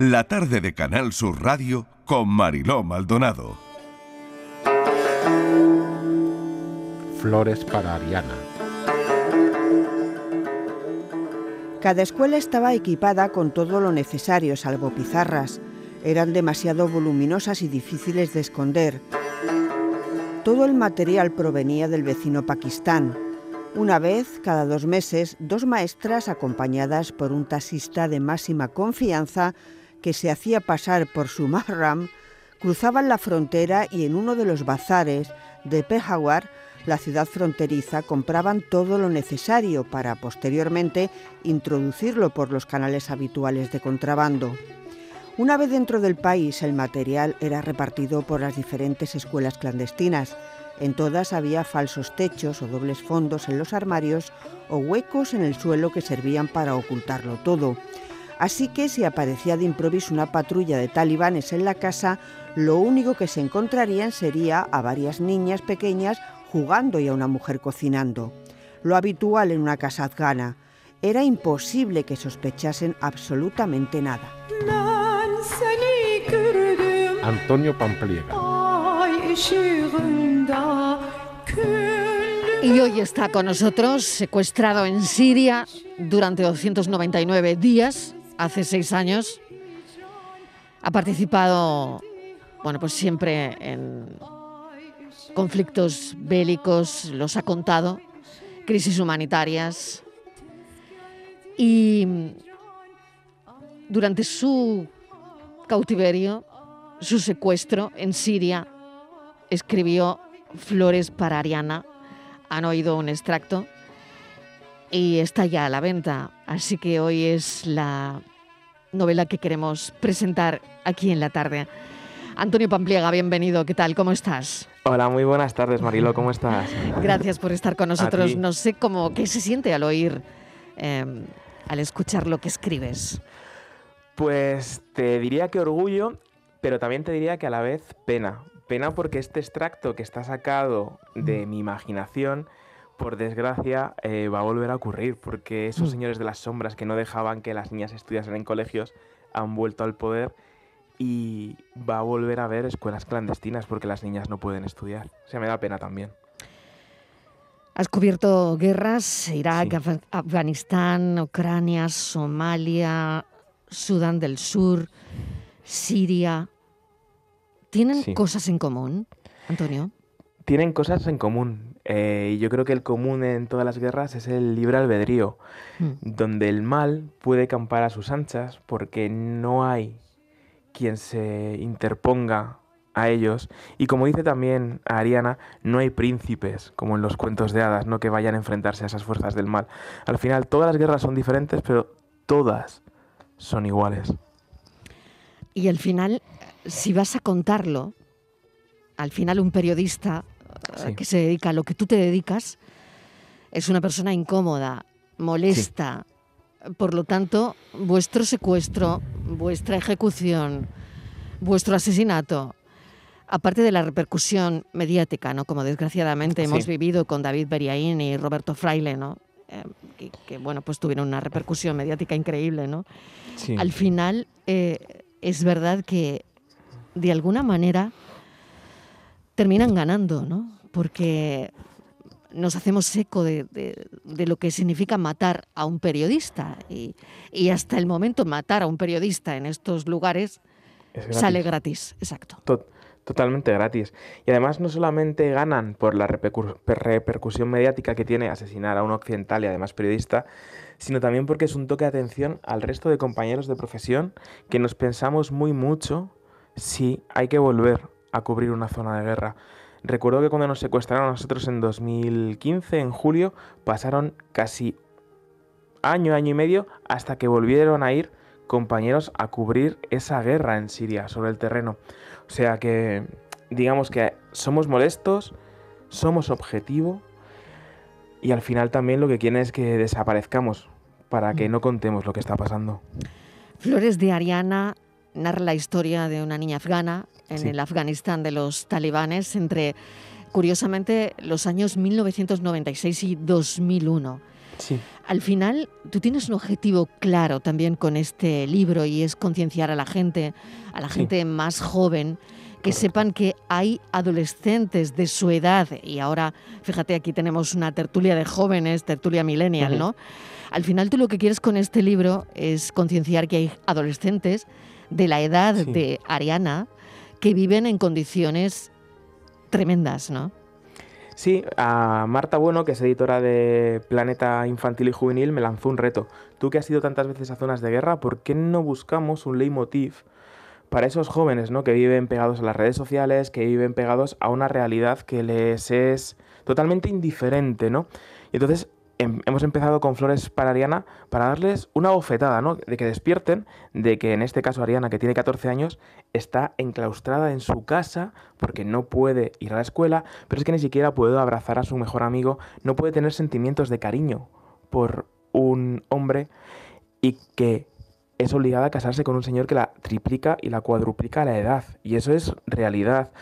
La tarde de Canal Sur Radio con Mariló Maldonado. Flores para Ariana. Cada escuela estaba equipada con todo lo necesario, salvo pizarras. Eran demasiado voluminosas y difíciles de esconder. Todo el material provenía del vecino Pakistán. Una vez cada dos meses, dos maestras acompañadas por un taxista de máxima confianza que se hacía pasar por su mahram, cruzaban la frontera y en uno de los bazares de Peshawar, la ciudad fronteriza, compraban todo lo necesario para posteriormente introducirlo por los canales habituales de contrabando. Una vez dentro del país, el material era repartido por las diferentes escuelas clandestinas. En todas había falsos techos o dobles fondos en los armarios o huecos en el suelo que servían para ocultarlo todo. Así que si aparecía de improviso una patrulla de talibanes en la casa, lo único que se encontrarían sería a varias niñas pequeñas jugando y a una mujer cocinando. Lo habitual en una casa afgana. Era imposible que sospechasen absolutamente nada. Antonio Pampliega. Y hoy está con nosotros, secuestrado en Siria durante 299 días, hace seis años. Ha participado, bueno, pues siempre en conflictos bélicos, los ha contado, crisis humanitarias. Y durante su cautiverio, su secuestro en Siria, escribió Flores para Ariana. Han oído un extracto y está ya a la venta. Así que hoy es la novela que queremos presentar aquí en la tarde. Antonio Pampliega, bienvenido. ¿Qué tal? ¿Cómo estás? Hola, muy buenas tardes, Marilo. ¿Cómo estás? Gracias por estar con nosotros. No sé cómo, qué se siente al oír, em, al escuchar lo que escribes. Pues te diría que orgullo, pero también te diría que a la vez pena. Pena porque este extracto que está sacado de mi imaginación, por desgracia, eh, va a volver a ocurrir, porque esos señores de las sombras que no dejaban que las niñas estudiasen en colegios han vuelto al poder y va a volver a haber escuelas clandestinas porque las niñas no pueden estudiar. O sea, me da pena también. Has cubierto guerras, Irak, Af- Afganistán, Ucrania, Somalia, Sudán del Sur, Siria. ¿Tienen Sí. cosas en común, Antonio? Tienen cosas en común. Eh, y yo creo que el común en todas las guerras es el libre albedrío, Mm. donde el mal puede campar a sus anchas porque no hay quien se interponga a ellos. Y como dice también Ariana, no hay príncipes, como en los cuentos de hadas, no que vayan a enfrentarse a esas fuerzas del mal. Al final, todas las guerras son diferentes, pero todas son iguales. Y al final, si vas a contarlo, al final un periodista Sí. que se dedica a lo que tú te dedicas es una persona incómoda, molesta. Por lo tanto, vuestro secuestro, vuestra ejecución, vuestro asesinato, aparte de la repercusión mediática, ¿no? Como desgraciadamente hemos Sí. vivido con David Beriaín y Roberto Fraile, ¿no? Eh, que, que, bueno, pues tuvieron una repercusión mediática increíble, ¿no? Sí. al final eh, es verdad que de alguna manera terminan ganando, ¿no? Porque nos hacemos eco de, de- de lo que significa matar a un periodista y, y hasta el momento matar a un periodista en estos lugares gratis. sale gratis, exacto. To- totalmente gratis. Y además no solamente ganan por la repercu- per- repercusión mediática que tiene asesinar a un occidental y además periodista, sino también porque es un toque de atención al resto de compañeros de profesión que nos pensamos muy mucho si hay que volver a cubrir una zona de guerra. Recuerdo que cuando nos secuestraron a nosotros en 2015, en julio, pasaron casi año, año y medio hasta que volvieron a ir compañeros a cubrir esa guerra en Siria sobre el terreno. O sea que, digamos que somos molestos, somos objetivo y al final también lo que quieren es que desaparezcamos para que no contemos lo que está pasando. Flores de Ariana narra la historia de una niña afgana en Sí. el Afganistán de los talibanes entre, curiosamente, los años 1996 y 2001. Sí. Al final, tú tienes un objetivo claro también con este libro y es concienciar a la gente, a la Sí. gente más joven, que Correcto. sepan que hay adolescentes de su edad y ahora, fíjate, aquí tenemos una tertulia de jóvenes, tertulia millennial, Ujú. ¿no? Al final tú lo que quieres con este libro es concienciar que hay adolescentes de la edad Sí. de Ariana que viven en condiciones tremendas, ¿no? Sí, a Marta Bueno, que es editora de Planeta Infantil y Juvenil, me lanzó un reto. Tú que has ido tantas veces a zonas de guerra, ¿por qué no buscamos un leitmotiv para esos jóvenes ¿no? que viven pegados a las redes sociales, que viven pegados a una realidad que les es totalmente indiferente, ¿no? Y entonces em- hemos empezado con Flores para Ariana para darles una bofetada, ¿no? De que despierten, de que en este caso Ariana, que tiene 14 años, está enclaustrada en su casa porque no puede ir a la escuela, pero es que ni siquiera puede abrazar a su mejor amigo, no puede tener sentimientos de cariño por un hombre y que es obligada a casarse con un señor que la triplica y la cuadruplica la edad. Y eso es realidad.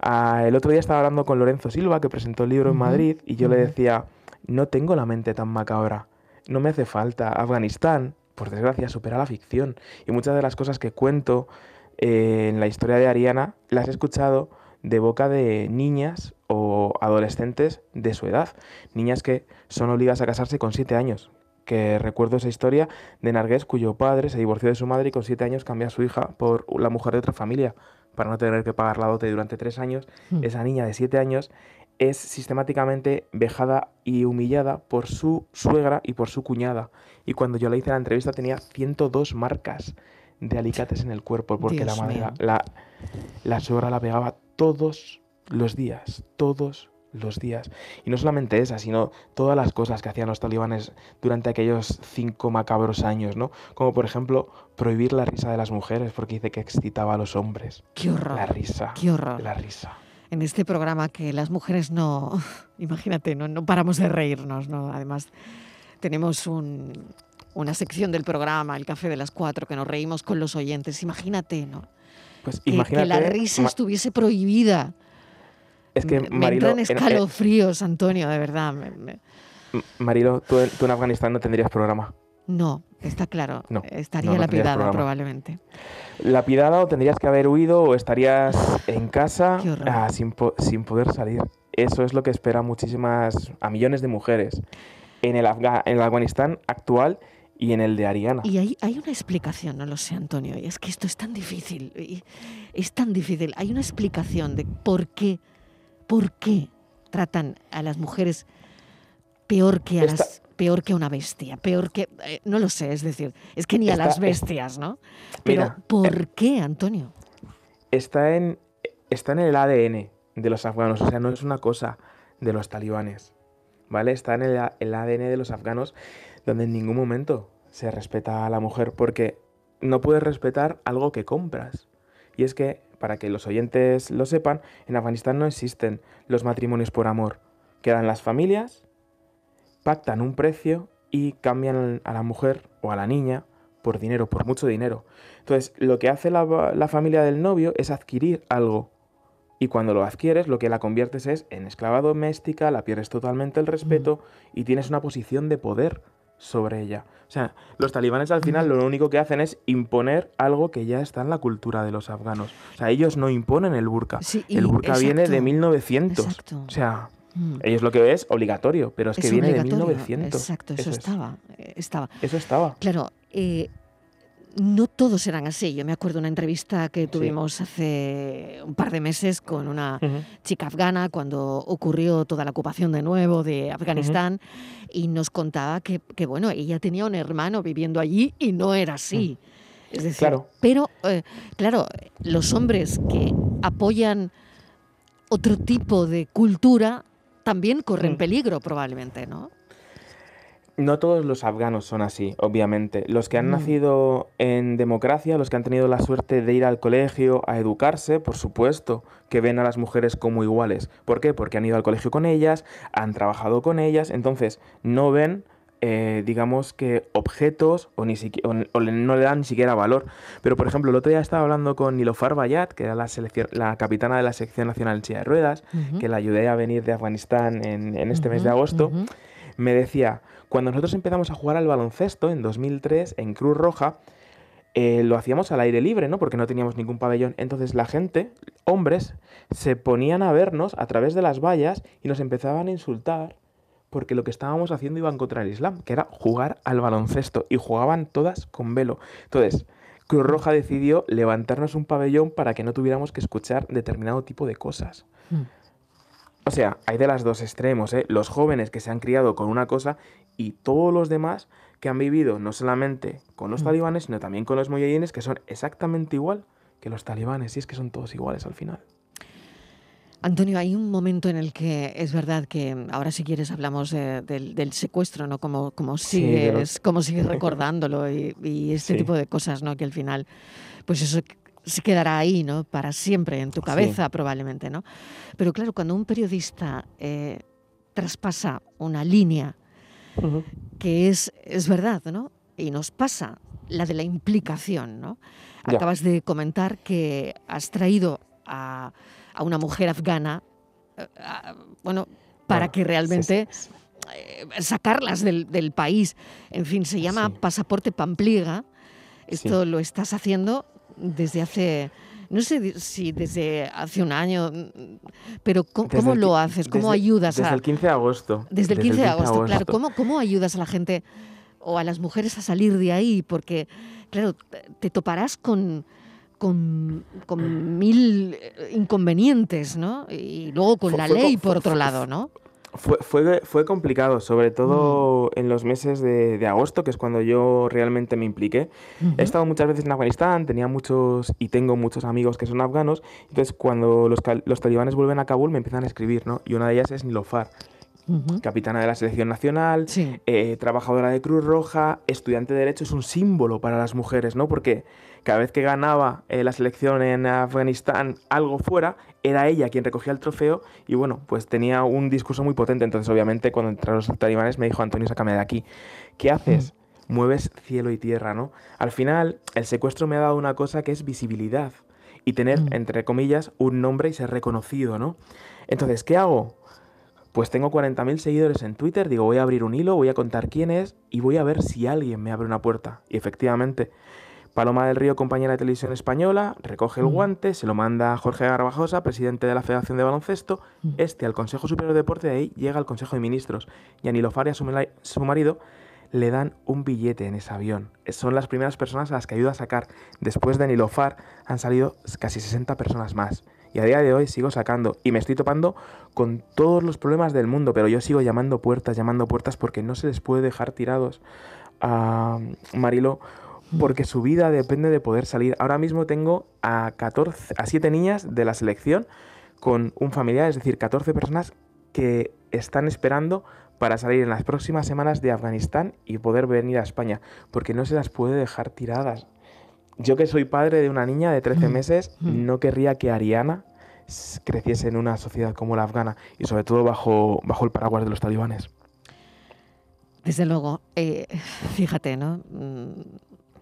Ah, el otro día estaba hablando con Lorenzo Silva, que presentó el libro en Madrid, y yo le decía, no tengo la mente tan macabra, no me hace falta. Afganistán, por desgracia, supera la ficción. Y muchas de las cosas que cuento eh, en la historia de Ariana las he escuchado de boca de niñas o adolescentes de su edad. Niñas que son obligadas a casarse con siete años. Que recuerdo esa historia de Nargués, cuyo padre se divorció de su madre y con siete años cambia a su hija por la mujer de otra familia para no tener que pagar la dote durante tres años. Mm. Esa niña de siete años es sistemáticamente vejada y humillada por su suegra y por su cuñada. Y cuando yo le hice la entrevista tenía 102 marcas de alicates en el cuerpo porque Dios la madre, la suegra la pegaba todos los días, todos los días. Y no solamente esa, sino todas las cosas que hacían los talibanes durante aquellos cinco macabros años, ¿no? Como por ejemplo prohibir la risa de las mujeres porque dice que excitaba a los hombres. Qué horror. La risa. Qué horror. La risa. En este programa que las mujeres no, imagínate, no, no paramos de reírnos, ¿no? Además, tenemos un- una sección del programa, el Café de las Cuatro, que nos reímos con los oyentes. Imagínate, ¿no? Pues Que, la risa estuviese prohibida. es que me, me Marilo, entran en- en- escalofríos, Antonio, de verdad. Marilo, tú en Afganistán no tendrías programa. No, está claro. No, Estaría no, no probablemente. Lapidada o tendrías que haber huido o estarías en casa ah, sin, po- sin poder salir. Eso es lo que espera muchísimas, a millones de mujeres en el, Afga- en el Afganistán actual y en el de Ariana. Y hay, hay una explicación, no lo sé, Antonio, y es que esto es tan difícil, y es tan difícil. Hay una explicación de por qué, por qué tratan a las mujeres peor que a Esta- las, peor que una bestia, peor que, eh, no lo sé, es decir, es que ni a las es- bestias, ¿no? Pero Mira, ¿por qué, Antonio? está en, está en el ADN de los afganos, o sea, no es una cosa de los talibanes, ¿vale? Está en el, el ADN de los afganos donde en ningún momento se respeta a la mujer porque no puedes respetar algo que compras. Y es que, para que los oyentes lo sepan, en Afganistán no existen los matrimonios por amor. Quedan las familias, pactan un precio y cambian a la mujer o a la niña por dinero, por mucho dinero. Entonces, lo que hace la, la familia del novio es adquirir algo. Y cuando lo adquieres, lo que la conviertes es en esclava doméstica, la pierdes totalmente el respeto y tienes una posición de poder sobre ella. O sea, los talibanes al final lo único que hacen es imponer algo que ya está en la cultura de los afganos. O sea, ellos no imponen el burka. Sí, el burka viene de exacto, 1900. exacto. O sea, Mm. ellos lo que es obligatorio, pero es que Es viene de obligatorio, 1900. Exacto, eso, es. estaba, eh, estaba. Eso estaba. Claro, eh, no todos eran así. Yo me acuerdo de una entrevista que tuvimos hace un par de meses con una chica afgana cuando ocurrió toda la ocupación de nuevo de Afganistán y nos contaba que, que, bueno, ella tenía un hermano viviendo allí y no era así. Es decir, Mm. Claro. pero eh, claro, los hombres que apoyan otro tipo de cultura también corren Mm. peligro probablemente, ¿no? No todos los afganos son así, obviamente. Los que han Mm. nacido en democracia, los que han tenido la suerte de ir al colegio a educarse, por supuesto, que ven a las mujeres como iguales. ¿Por qué? Porque han ido al colegio con ellas, han trabajado con ellas, entonces no ven, eh, digamos que objetos o, ni siquiera, o, o le- no le dan ni siquiera valor. Pero, por ejemplo, el otro día estaba hablando con Nilofar Bayat, que era la, selección- la capitana de la sección nacional en silla de ruedas, que la ayudé a venir de Afganistán en, en este mes de agosto me decía, Cuando nosotros empezamos a jugar al baloncesto en 2003 en Cruz Roja, eh, lo hacíamos al aire libre, ¿no? Porque no teníamos ningún pabellón. Entonces la gente, hombres, se ponían a vernos a través de las vallas y nos empezaban a insultar porque lo que estábamos haciendo iba contra del Islam, que era jugar al baloncesto y jugaban todas con velo. Entonces, Cruz Roja decidió levantarnos un pabellón para que no tuviéramos que escuchar determinado tipo de cosas. Mm. O sea, hay de las dos extremos, ¿eh? Los jóvenes que se han criado con una cosa y todos los demás que han vivido no solamente con los Mm. talibanes, sino también con los muyahidines, que son exactamente igual que los talibanes, y es que son todos iguales al final. Antonio, hay un momento en el que es verdad que ahora si quieres hablamos de- del, del secuestro, ¿no? Como, como Sí, sigues, como sigues recordándolo y, y este Sí. tipo de cosas, ¿no? Que al final, pues eso se quedará ahí, ¿no? Para siempre en tu Sí. cabeza probablemente, ¿no? Pero claro, cuando un periodista eh, traspasa una línea que es, es verdad, ¿no? Y nos pasa la de la implicación, ¿no? Ya. Acabas de comentar que has traído a, a una mujer afgana, eh, bueno, para que realmente eh, sacarlas del, del país. En fin, se llama Sí. Pasaporte Pampliega. Esto Sí. lo estás haciendo desde hace, no sé si desde hace un año, pero ¿cómo, Desde cómo el lo haces? ¿Cómo desde- ayudas Desde a...? el 15 de agosto. Desde el 15 de agosto, claro. ¿Cómo, ¿Cómo ayudas a la gente o a las mujeres a salir de ahí? Porque, claro, te toparás con, con, con mil eh, inconvenientes, ¿no? Y luego con Fue- la fue ley, fue- por otro lado, ¿no? Fue, fue, fue complicado, sobre todo Mm. en los meses de, de agosto, que es cuando yo realmente me impliqué. He estado muchas veces en Afganistán, tenía muchos y tengo muchos amigos que son afganos. Entonces, cuando los, talibanes vuelven a Kabul, me empiezan a escribir, ¿no? Y una de ellas es Nilofar, Ujú. capitana de la selección nacional, Sí. eh, trabajadora de Cruz Roja, estudiante de Derecho, es un símbolo para las mujeres, ¿no? Porque cada vez que ganaba eh, la selección en Afganistán algo fuera, era ella quien recogía el trofeo y bueno, pues tenía un discurso muy potente. Entonces, obviamente, cuando entraron los talibanes me dijo, Antonio, sácame de aquí. ¿Qué haces? Mueves cielo y tierra, ¿no? Al final, el secuestro me ha dado una cosa que es visibilidad y tener, Mm. entre comillas, un nombre y ser reconocido, ¿no? Entonces, ¿qué hago? Pues tengo 40.000 seguidores en Twitter, digo, voy a abrir un hilo, voy a contar quién es y voy a ver si alguien me abre una puerta. Y efectivamente, Paloma del Río, compañera de televisión española, recoge el Mm. guante, se lo manda a Jorge Garbajosa, presidente de la Federación de Baloncesto, Mm. este al Consejo Superior de Deporte, de ahí llega al Consejo de Ministros. Y a Nilofar y a su, marido le dan un billete en ese avión. Son las primeras personas a las que ayuda a sacar. Después de Nilofar han salido casi 60 personas más. Y a día de hoy sigo sacando y me estoy topando con todos los problemas del mundo, pero yo sigo llamando puertas, llamando puertas porque no se les puede dejar tirados a Marilo porque su vida depende de poder salir. Ahora mismo tengo a 14 a 7 niñas de la selección con un familiar, es decir, 14 personas que están esperando para salir en las próximas semanas de Afganistán y poder venir a España, porque no se las puede dejar tiradas. Yo que soy padre de una niña de 13 Mm, meses, no querría que Ariana creciese en una sociedad como la afgana y sobre todo bajo, bajo el paraguas de los talibanes. Desde luego, eh, fíjate, ¿no?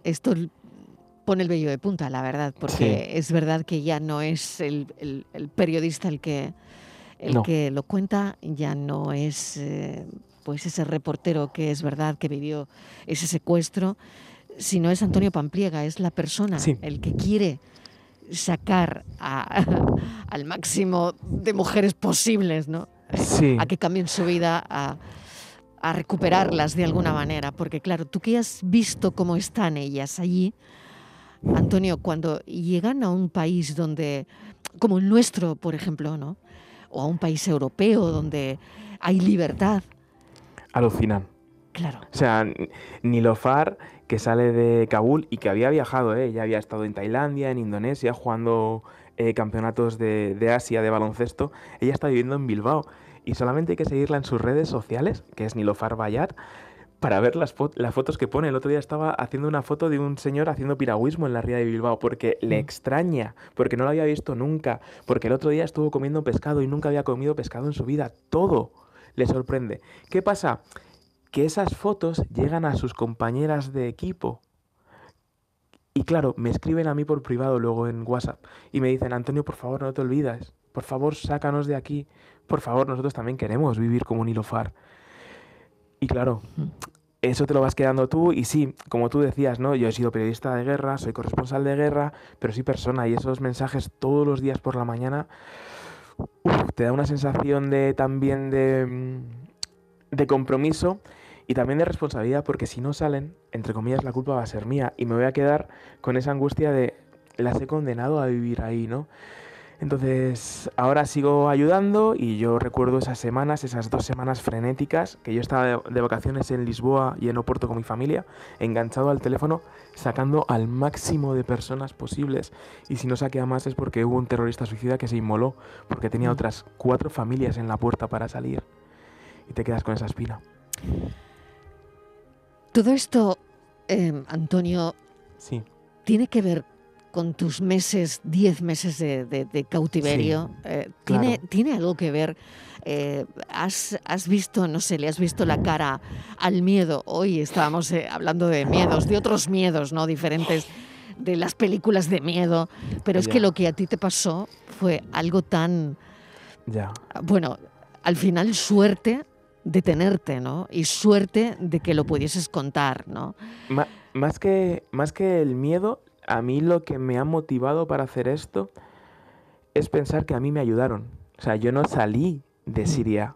Esto pone el vello de punta, la verdad, porque es verdad que ya no es el, el- el periodista el que, el No. que lo cuenta, ya no es eh, pues ese reportero que es verdad que vivió ese secuestro, sino es Antonio Pampliega, es la persona Sí. el que quiere sacar a- al máximo de mujeres posibles, ¿no? Sí. A que cambien su vida, a, a recuperarlas de alguna manera. Porque claro, tú que has visto cómo están ellas allí, Antonio, cuando llegan a un país donde, como el nuestro, por ejemplo, ¿no? O a un país europeo donde hay libertad, Alucinan. claro. O sea, Nilofar, que sale de Kabul y que había viajado, ¿eh? ya había estado en Tailandia, en Indonesia, jugando eh, campeonatos de, de Asia de baloncesto, ella está viviendo en Bilbao. Y solamente hay que seguirla en sus redes sociales, que es Nilofar Bayat, para ver las, fo- las fotos que pone. El otro día estaba haciendo una foto de un señor haciendo piragüismo en la ría de Bilbao, porque le Mm. extraña, porque no lo había visto nunca, porque el otro día estuvo comiendo pescado y nunca había comido pescado en su vida. Todo le sorprende. ¿Qué pasa? que esas fotos llegan a sus compañeras de equipo. Y claro, me escriben a mí por privado luego en WhatsApp y me dicen, Antonio, por favor, no te olvides, por favor, sácanos de aquí, por favor, nosotros también queremos vivir como Nilofar. Y claro, eso te lo vas quedando tú y sí, como tú decías, ¿no? Yo he sido periodista de guerra, soy corresponsal de guerra, pero sí persona y esos mensajes todos los días por la mañana uf, te da una sensación de también de, mm, de compromiso y también de responsabilidad porque si no salen, entre comillas, la culpa va a ser mía y me voy a quedar con esa angustia de las he condenado a vivir ahí, ¿no? Entonces, ahora sigo ayudando y yo recuerdo esas semanas, esas dos semanas frenéticas, que yo estaba de, vacaciones en Lisboa y en Oporto con mi familia, enganchado al teléfono, sacando al máximo de personas posibles. Y si no saqué a más es porque hubo un terrorista suicida que se inmoló, porque tenía otras cuatro familias en la puerta para salir. Y te quedas con esa espina. Todo esto, eh, Antonio, Sí, tiene que ver con tus meses, 10 meses de, de- de cautiverio. Eh, ¿tiene, claro. ¿Tiene algo que ver? Eh, has, has visto, no sé, le has visto la cara al miedo. Hoy estábamos eh, hablando de miedos, de otros miedos, ¿no? Diferentes de las películas de miedo. Pero es que lo que a ti te pasó fue algo tan, ya. bueno, al final suerte de tenerte, ¿no? Y suerte de que lo pudieses contar, ¿no? Ma- más, que, más que el miedo, a mí lo que me ha motivado para hacer esto es pensar que a mí me ayudaron. O sea, yo no salí de Siria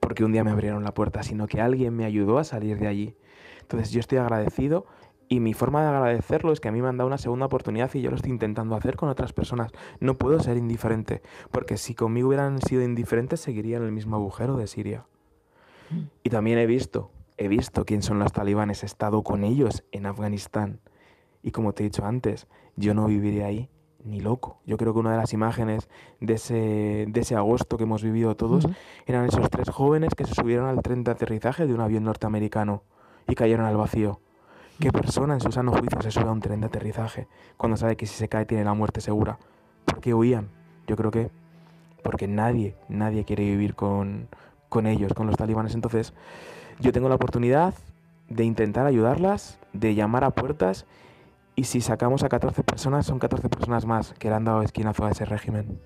porque un día me abrieron la puerta, sino que alguien me ayudó a salir de allí. Entonces yo estoy agradecido y mi forma de agradecerlo es que a mí me han dado una segunda oportunidad y yo lo estoy intentando hacer con otras personas. No puedo ser indiferente, porque si conmigo hubieran sido indiferentes seguiría en el mismo agujero de Siria. Y también he visto, he visto quién son los talibanes, he estado con ellos en Afganistán. Y como te he dicho antes, yo no viviría ahí ni loco. Yo creo que una de las imágenes de ese, de ese agosto que hemos vivido todos Ujú. eran esos tres jóvenes que se subieron al tren de aterrizaje de un avión norteamericano y cayeron al vacío. ¿Qué persona en su sano juicio se sube a un tren de aterrizaje cuando sabe que si se cae tiene la muerte segura? ¿Por qué huían? Yo creo que porque nadie, nadie quiere vivir con, con ellos, con los talibanes. Entonces, yo tengo la oportunidad de intentar ayudarlas, de llamar a puertas, y si sacamos a 14 personas, son 14 personas más que le han dado esquinazo a ese régimen.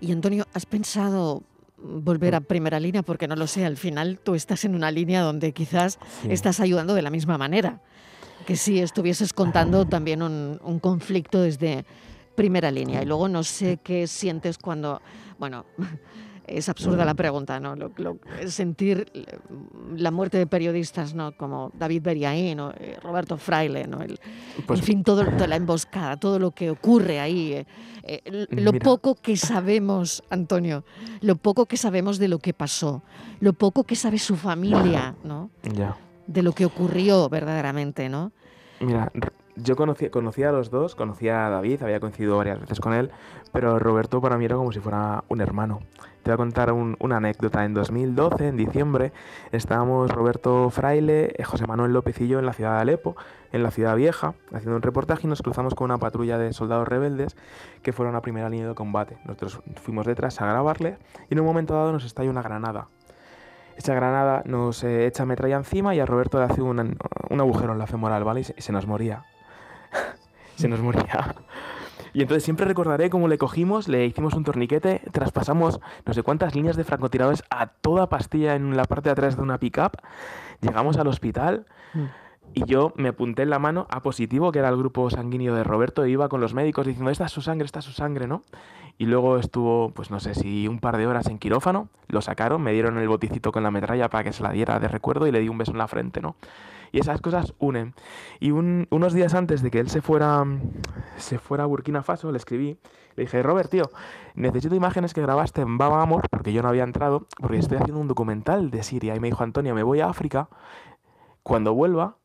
Y Antonio, ¿has pensado volver a primera línea? Porque no lo sé, al final tú estás en una línea donde quizás Sí. estás ayudando de la misma manera. Que si estuvieses contando también un, un conflicto desde primera línea. Y luego no sé qué sientes cuando, bueno, es absurda la pregunta, ¿no? Lo- lo- sentir la muerte de periodistas, ¿no? Como David Beriaín o eh, Roberto Fraile, ¿no? El- Pues en fin, todo, toda la emboscada, todo lo que ocurre ahí, eh, eh, lo Mira. poco que sabemos, Antonio, lo poco que sabemos de lo que pasó, lo poco que sabe su familia, ¿no? ya. De lo que ocurrió verdaderamente, ¿no? Mira, yo conocí, conocía a los dos, conocía a David, había coincidido varias veces con él, pero Roberto para mí era como si fuera un hermano. Te voy a contar un- una anécdota. En 2012, en diciembre, estábamos Roberto Fraile, eh, José Manuel López en la ciudad de Alepo, en la ciudad vieja, haciendo un reportaje y nos cruzamos con una patrulla de soldados rebeldes que fueron a primera línea de combate. Nosotros fuimos detrás a grabarle y en un momento dado nos estalla una granada. Esa granada nos eh, echa metralla encima y a Roberto le hace un, un agujero en la femoral, ¿vale? Y se nos moría. se nos moría. Y entonces siempre recordaré cómo le cogimos, le hicimos un torniquete, traspasamos no sé cuántas líneas de francotiradores a toda pastilla en la parte de atrás de una pickup. Llegamos al hospital y yo me apunté en la mano a positivo, que era el grupo sanguíneo de Roberto, e iba con los médicos diciendo, esta es su sangre, esta es su sangre, ¿no? Y luego estuvo, pues no sé si un par de horas en quirófano, lo sacaron, me dieron el boticito con la metralla para que se la diera de recuerdo y le di un beso en la frente, ¿no? Y esas cosas unen. Y un- unos días antes de que él se fuera, se fuera a Burkina Faso, le escribí, le dije, Robert, tío, necesito imágenes que grabaste en Baba Amor, porque yo no había entrado, porque estoy haciendo un documental de Siria. Y me dijo, Antonio, me voy a África, cuando vuelva,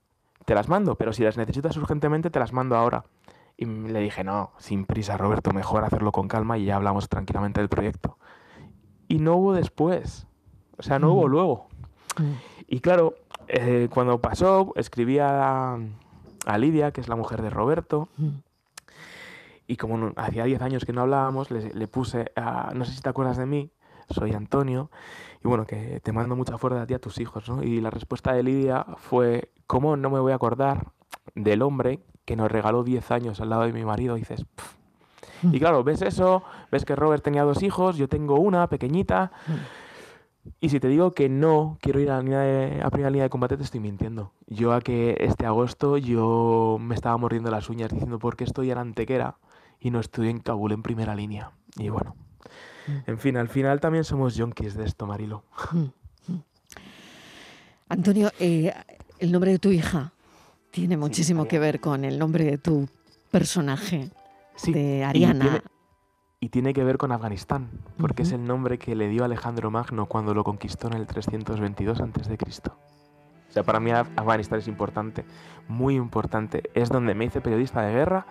te las mando, pero si las necesitas urgentemente, te las mando ahora. Y le dije, no, sin prisa, Roberto, mejor hacerlo con calma y ya hablamos tranquilamente del proyecto. Y no hubo después, o sea, no hubo Mm. luego. Y claro, eh, cuando pasó, escribí a, a Lidia, que es la mujer de Roberto, y como no- hacía 10 años que no hablábamos, le, le puse, a- no sé si te acuerdas de mí, soy Antonio, y bueno, que te mando mucha fuerza a ti a tus hijos, ¿no? Y la respuesta de Lidia fue, ¿cómo no me voy a acordar del hombre que nos regaló 10 años al lado de mi marido? Y dices, "Pf". y claro, ves eso, ves que Robert tenía dos hijos, yo tengo una pequeñita, Y si te digo que no quiero ir a, la línea de- primera línea de combate, te estoy mintiendo. Yo a que este agosto yo me estaba mordiendo las uñas diciendo por qué estoy en Antequera y no estoy en Kabul en primera línea. Y bueno, en fin, al final también somos yonkis de esto, Marilo. Antonio, eh, el nombre de tu hija tiene muchísimo que ver con el nombre de tu personaje, Sí, de y Ariana. tiene- Y tiene que ver con Afganistán, porque es el nombre que le dio Alejandro Magno cuando lo conquistó en el 322 a.C. O sea, para mí Af- Afganistán es importante, muy importante. Es donde me hice periodista de guerra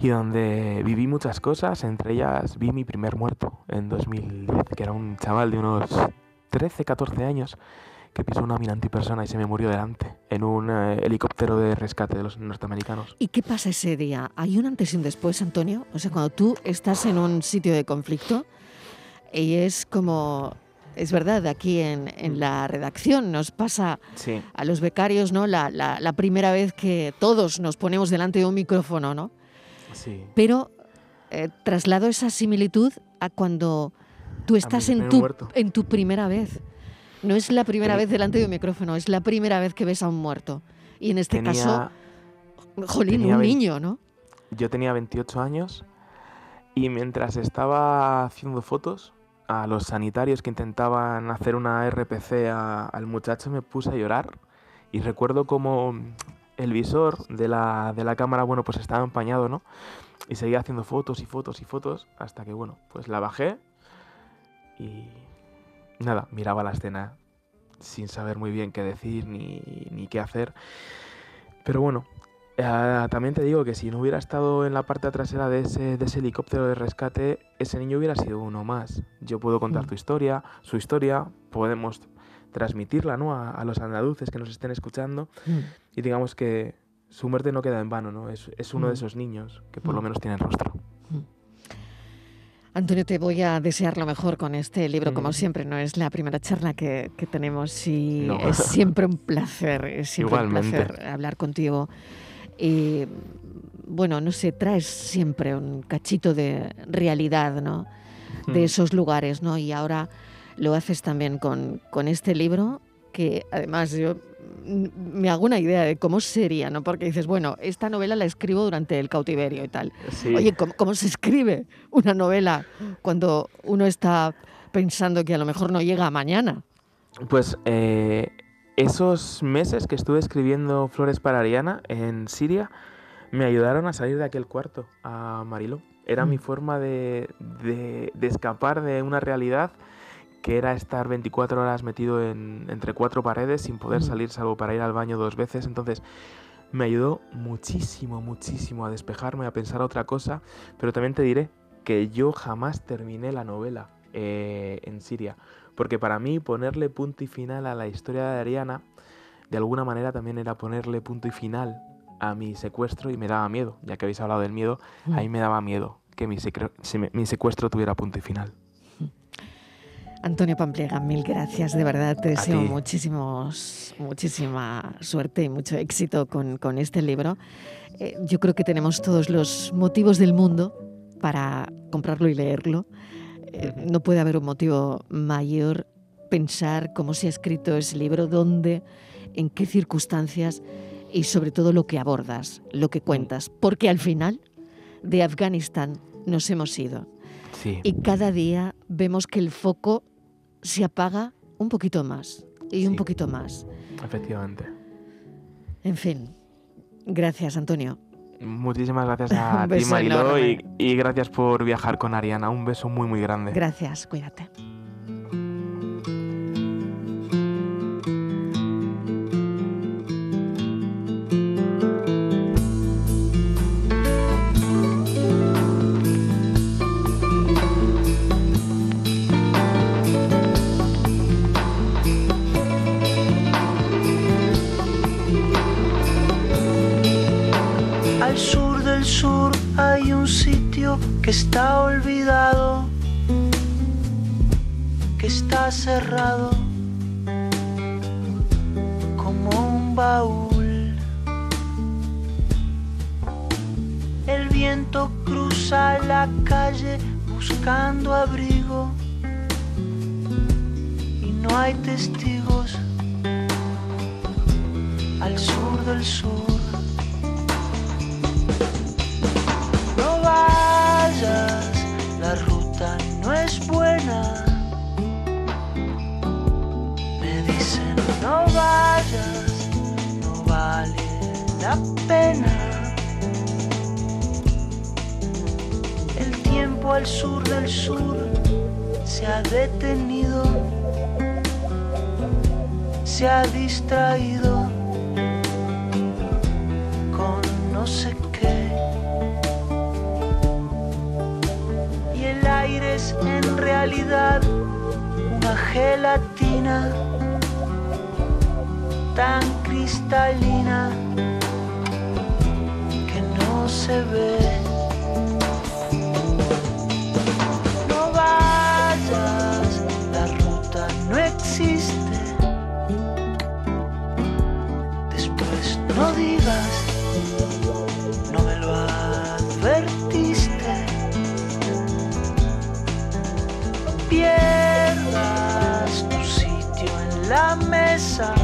y donde viví muchas cosas, entre ellas vi mi primer muerto en 2010, que era un chaval de unos 13, 14 años que pisó una mina antipersona y se me murió delante en un eh, helicóptero de rescate de los norteamericanos. ¿Y qué pasa ese día? ¿Hay un antes y un después, Antonio? O sea, cuando tú estás en un sitio de conflicto y es como, es verdad, aquí en, en la redacción nos pasa Sí, a los becarios, ¿no? La, la- la primera vez que todos nos ponemos delante de un micrófono, ¿no? Sí. Pero eh, traslado esa similitud a cuando tú estás en tu, en tu primera vez. No es la primera vez delante de un micrófono, es la primera vez que ves a un muerto. Y en este Tenía- caso, jolín, un niño, ¿no? Yo tenía 28 años y mientras estaba haciendo fotos a los sanitarios que intentaban hacer una RPC a- al muchacho me puse a llorar y recuerdo como el visor de la, de la cámara, bueno, pues estaba empañado, ¿no? Y seguía haciendo fotos y fotos y fotos hasta que, bueno, pues la bajé y nada, miraba la escena sin saber muy bien qué decir ni, ni qué hacer. Pero bueno, eh, también te digo que si no hubiera estado en la parte trasera de ese, de ese helicóptero de rescate, ese niño hubiera sido uno más. Yo puedo contar Mm. tu historia, su historia, podemos transmitirla ¿no? a, a los andaluces que nos estén escuchando y digamos que su muerte no queda en vano, ¿no? Es, es uno Mm. de esos niños que por lo Mm. menos tiene rostro. Antonio, te voy a desear lo mejor con este libro, como Mm. siempre, no es la primera charla que, que tenemos y No. es siempre un placer, es siempre Igualmente. un placer hablar contigo. Y bueno, no sé, traes siempre un cachito de realidad, ¿no? De Mm. esos lugares, ¿no? Y ahora lo haces también con, con este libro, que además yo mm, me hago una idea de cómo sería, ¿no? Porque dices, bueno, esta novela la escribo durante el cautiverio y tal. Sí. Oye, ¿cómo, cómo se escribe una novela cuando uno está pensando que a lo mejor no llega mañana? Pues eh, esos meses que estuve escribiendo Flores para Ariana en Siria me ayudaron a salir de aquel cuarto, a Mariló. Era mi Mm. forma de, de- de escapar de una realidad que era estar 24 horas metido en- entre cuatro paredes sin poder Mm. salir salvo para ir al baño dos veces. Entonces me ayudó muchísimo, muchísimo a despejarme, a pensar otra cosa. Pero también te diré que yo jamás terminé la novela eh, en Siria. Porque para mí ponerle punto y final a la historia de Ariana, de alguna manera también era ponerle punto y final a mi secuestro y me daba miedo, ya que habéis hablado del miedo, Mm. ahí me daba miedo que mi, mi secuestro tuviera punto y final. Antonio Pampliega, mil gracias, de verdad te deseo muchísimos, muchísima suerte y mucho éxito con, con este libro. Eh, yo creo que tenemos todos los motivos del mundo para comprarlo y leerlo. Eh, no puede haber un motivo mayor pensar cómo se ha escrito ese libro, dónde, en qué circunstancias y sobre todo lo que abordas, lo que cuentas, porque al final de Afganistán nos hemos ido Sí, y cada día vemos que el foco se apaga un poquito más y un poquito más. efectivamente. En fin, gracias Antonio. Muchísimas gracias a ti, Mariló, y, y gracias por viajar con Ariana. Un beso muy, muy grande. Gracias, cuídate. Como un baúl. El viento cruza la calle buscando abrigo y no hay testigos al sur del sur. La pena. El tiempo al sur del sur se ha detenido, se ha distraído con no sé qué. Y el aire es en realidad una gelatina tan cristalina Pierdas tu sitio en la mesa